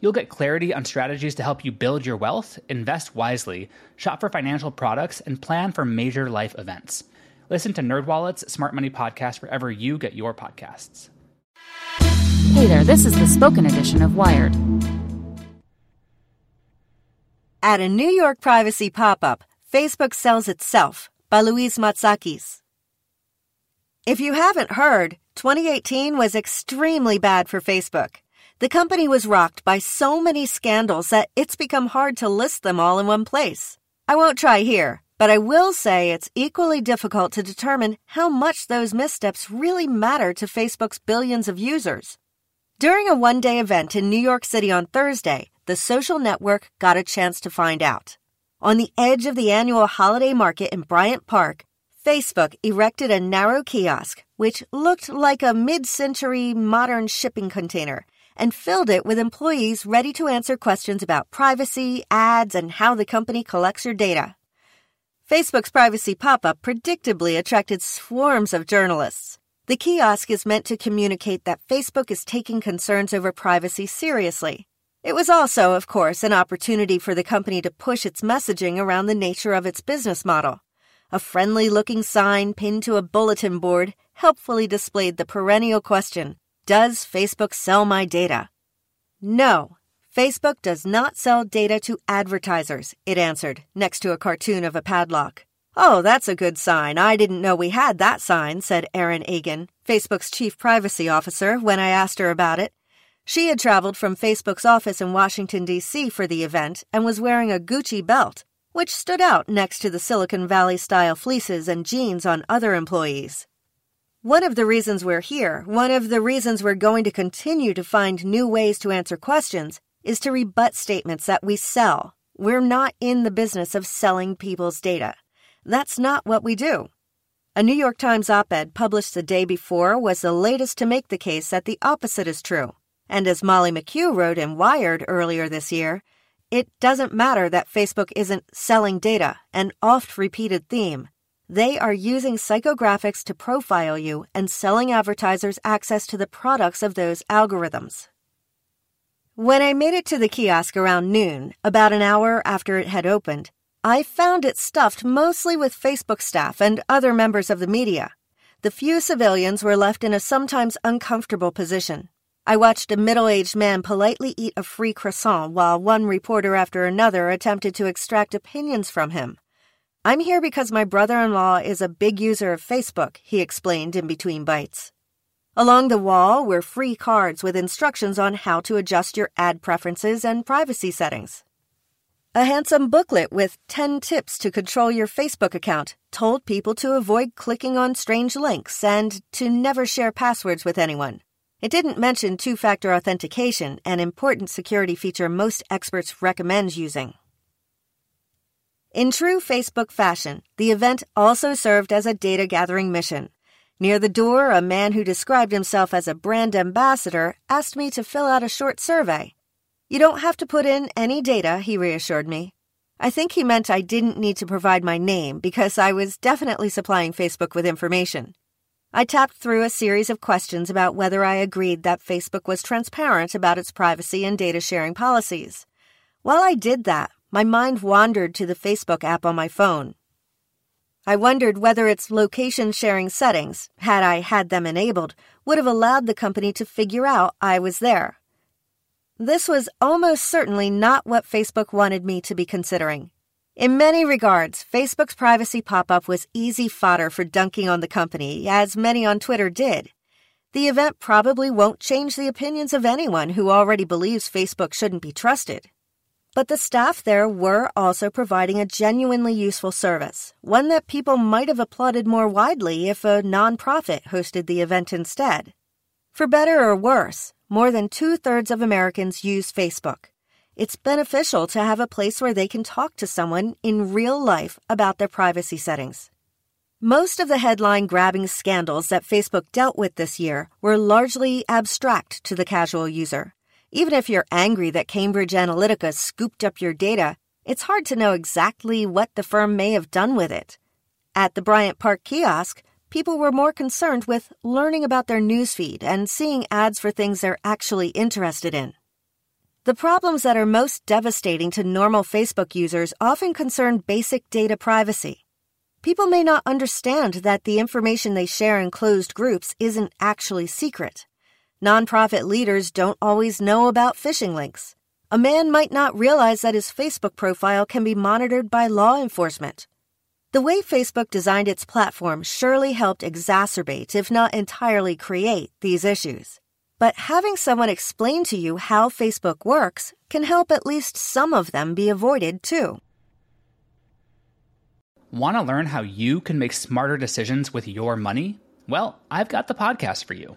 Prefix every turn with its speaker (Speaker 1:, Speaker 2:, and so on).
Speaker 1: You'll get clarity on strategies to help you build your wealth, invest wisely, shop for financial products, and plan for major life events. Listen to NerdWallet's Smart Money Podcast wherever you get your podcasts.
Speaker 2: Hey there, this is the spoken edition of Wired.
Speaker 3: At a New York privacy pop up, Facebook sells itself by Louise Matsakis. If you haven't heard, 2018 was extremely bad for Facebook. The company was rocked by so many scandals that it's become hard to list them all in one place. I won't try here, but I will say it's equally difficult to determine how much those missteps really matter to Facebook's billions of users. During a one day event in New York City on Thursday, the social network got a chance to find out. On the edge of the annual holiday market in Bryant Park, Facebook erected a narrow kiosk, which looked like a mid century modern shipping container, and filled it with employees ready to answer questions about privacy, ads, and how the company collects your data. Facebook's privacy pop up predictably attracted swarms of journalists. The kiosk is meant to communicate that Facebook is taking concerns over privacy seriously. It was also, of course, an opportunity for the company to push its messaging around the nature of its business model. A friendly looking sign pinned to a bulletin board helpfully displayed the perennial question Does Facebook sell my data? No, Facebook does not sell data to advertisers, it answered, next to a cartoon of a padlock. Oh, that's a good sign. I didn't know we had that sign, said Erin Egan, Facebook's chief privacy officer, when I asked her about it. She had traveled from Facebook's office in Washington, D.C. for the event and was wearing a Gucci belt which stood out next to the Silicon Valley style fleeces and jeans on other employees. One of the reasons we're here, one of the reasons we're going to continue to find new ways to answer questions, is to rebut statements that we sell. We're not in the business of selling people's data. That's not what we do. A New York Times op ed published the day before was the latest to make the case that the opposite is true. And as Molly McHugh wrote in Wired earlier this year, it doesn't matter that Facebook isn't selling data, an oft repeated theme. They are using psychographics to profile you and selling advertisers access to the products of those algorithms. When I made it to the kiosk around noon, about an hour after it had opened, I found it stuffed mostly with Facebook staff and other members of the media. The few civilians were left in a sometimes uncomfortable position. I watched a middle aged man politely eat a free croissant while one reporter after another attempted to extract opinions from him. I'm here because my brother in law is a big user of Facebook, he explained in between bites. Along the wall were free cards with instructions on how to adjust your ad preferences and privacy settings. A handsome booklet with 10 tips to control your Facebook account told people to avoid clicking on strange links and to never share passwords with anyone. It didn't mention two factor authentication, an important security feature most experts recommend using. In true Facebook fashion, the event also served as a data gathering mission. Near the door, a man who described himself as a brand ambassador asked me to fill out a short survey. You don't have to put in any data, he reassured me. I think he meant I didn't need to provide my name because I was definitely supplying Facebook with information. I tapped through a series of questions about whether I agreed that Facebook was transparent about its privacy and data sharing policies. While I did that, my mind wandered to the Facebook app on my phone. I wondered whether its location sharing settings, had I had them enabled, would have allowed the company to figure out I was there. This was almost certainly not what Facebook wanted me to be considering. In many regards, Facebook's privacy pop up was easy fodder for dunking on the company, as many on Twitter did. The event probably won't change the opinions of anyone who already believes Facebook shouldn't be trusted. But the staff there were also providing a genuinely useful service, one that people might have applauded more widely if a nonprofit hosted the event instead. For better or worse, more than two thirds of Americans use Facebook. It's beneficial to have a place where they can talk to someone in real life about their privacy settings. Most of the headline grabbing scandals that Facebook dealt with this year were largely abstract to the casual user. Even if you're angry that Cambridge Analytica scooped up your data, it's hard to know exactly what the firm may have done with it. At the Bryant Park kiosk, people were more concerned with learning about their newsfeed and seeing ads for things they're actually interested in. The problems that are most devastating to normal Facebook users often concern basic data privacy. People may not understand that the information they share in closed groups isn't actually secret. Nonprofit leaders don't always know about phishing links. A man might not realize that his Facebook profile can be monitored by law enforcement. The way Facebook designed its platform surely helped exacerbate, if not entirely create, these issues. But having someone explain to you how Facebook works can help at least some of them be avoided too.
Speaker 1: Want to learn how you can make smarter decisions with your money? Well, I've got the podcast for you.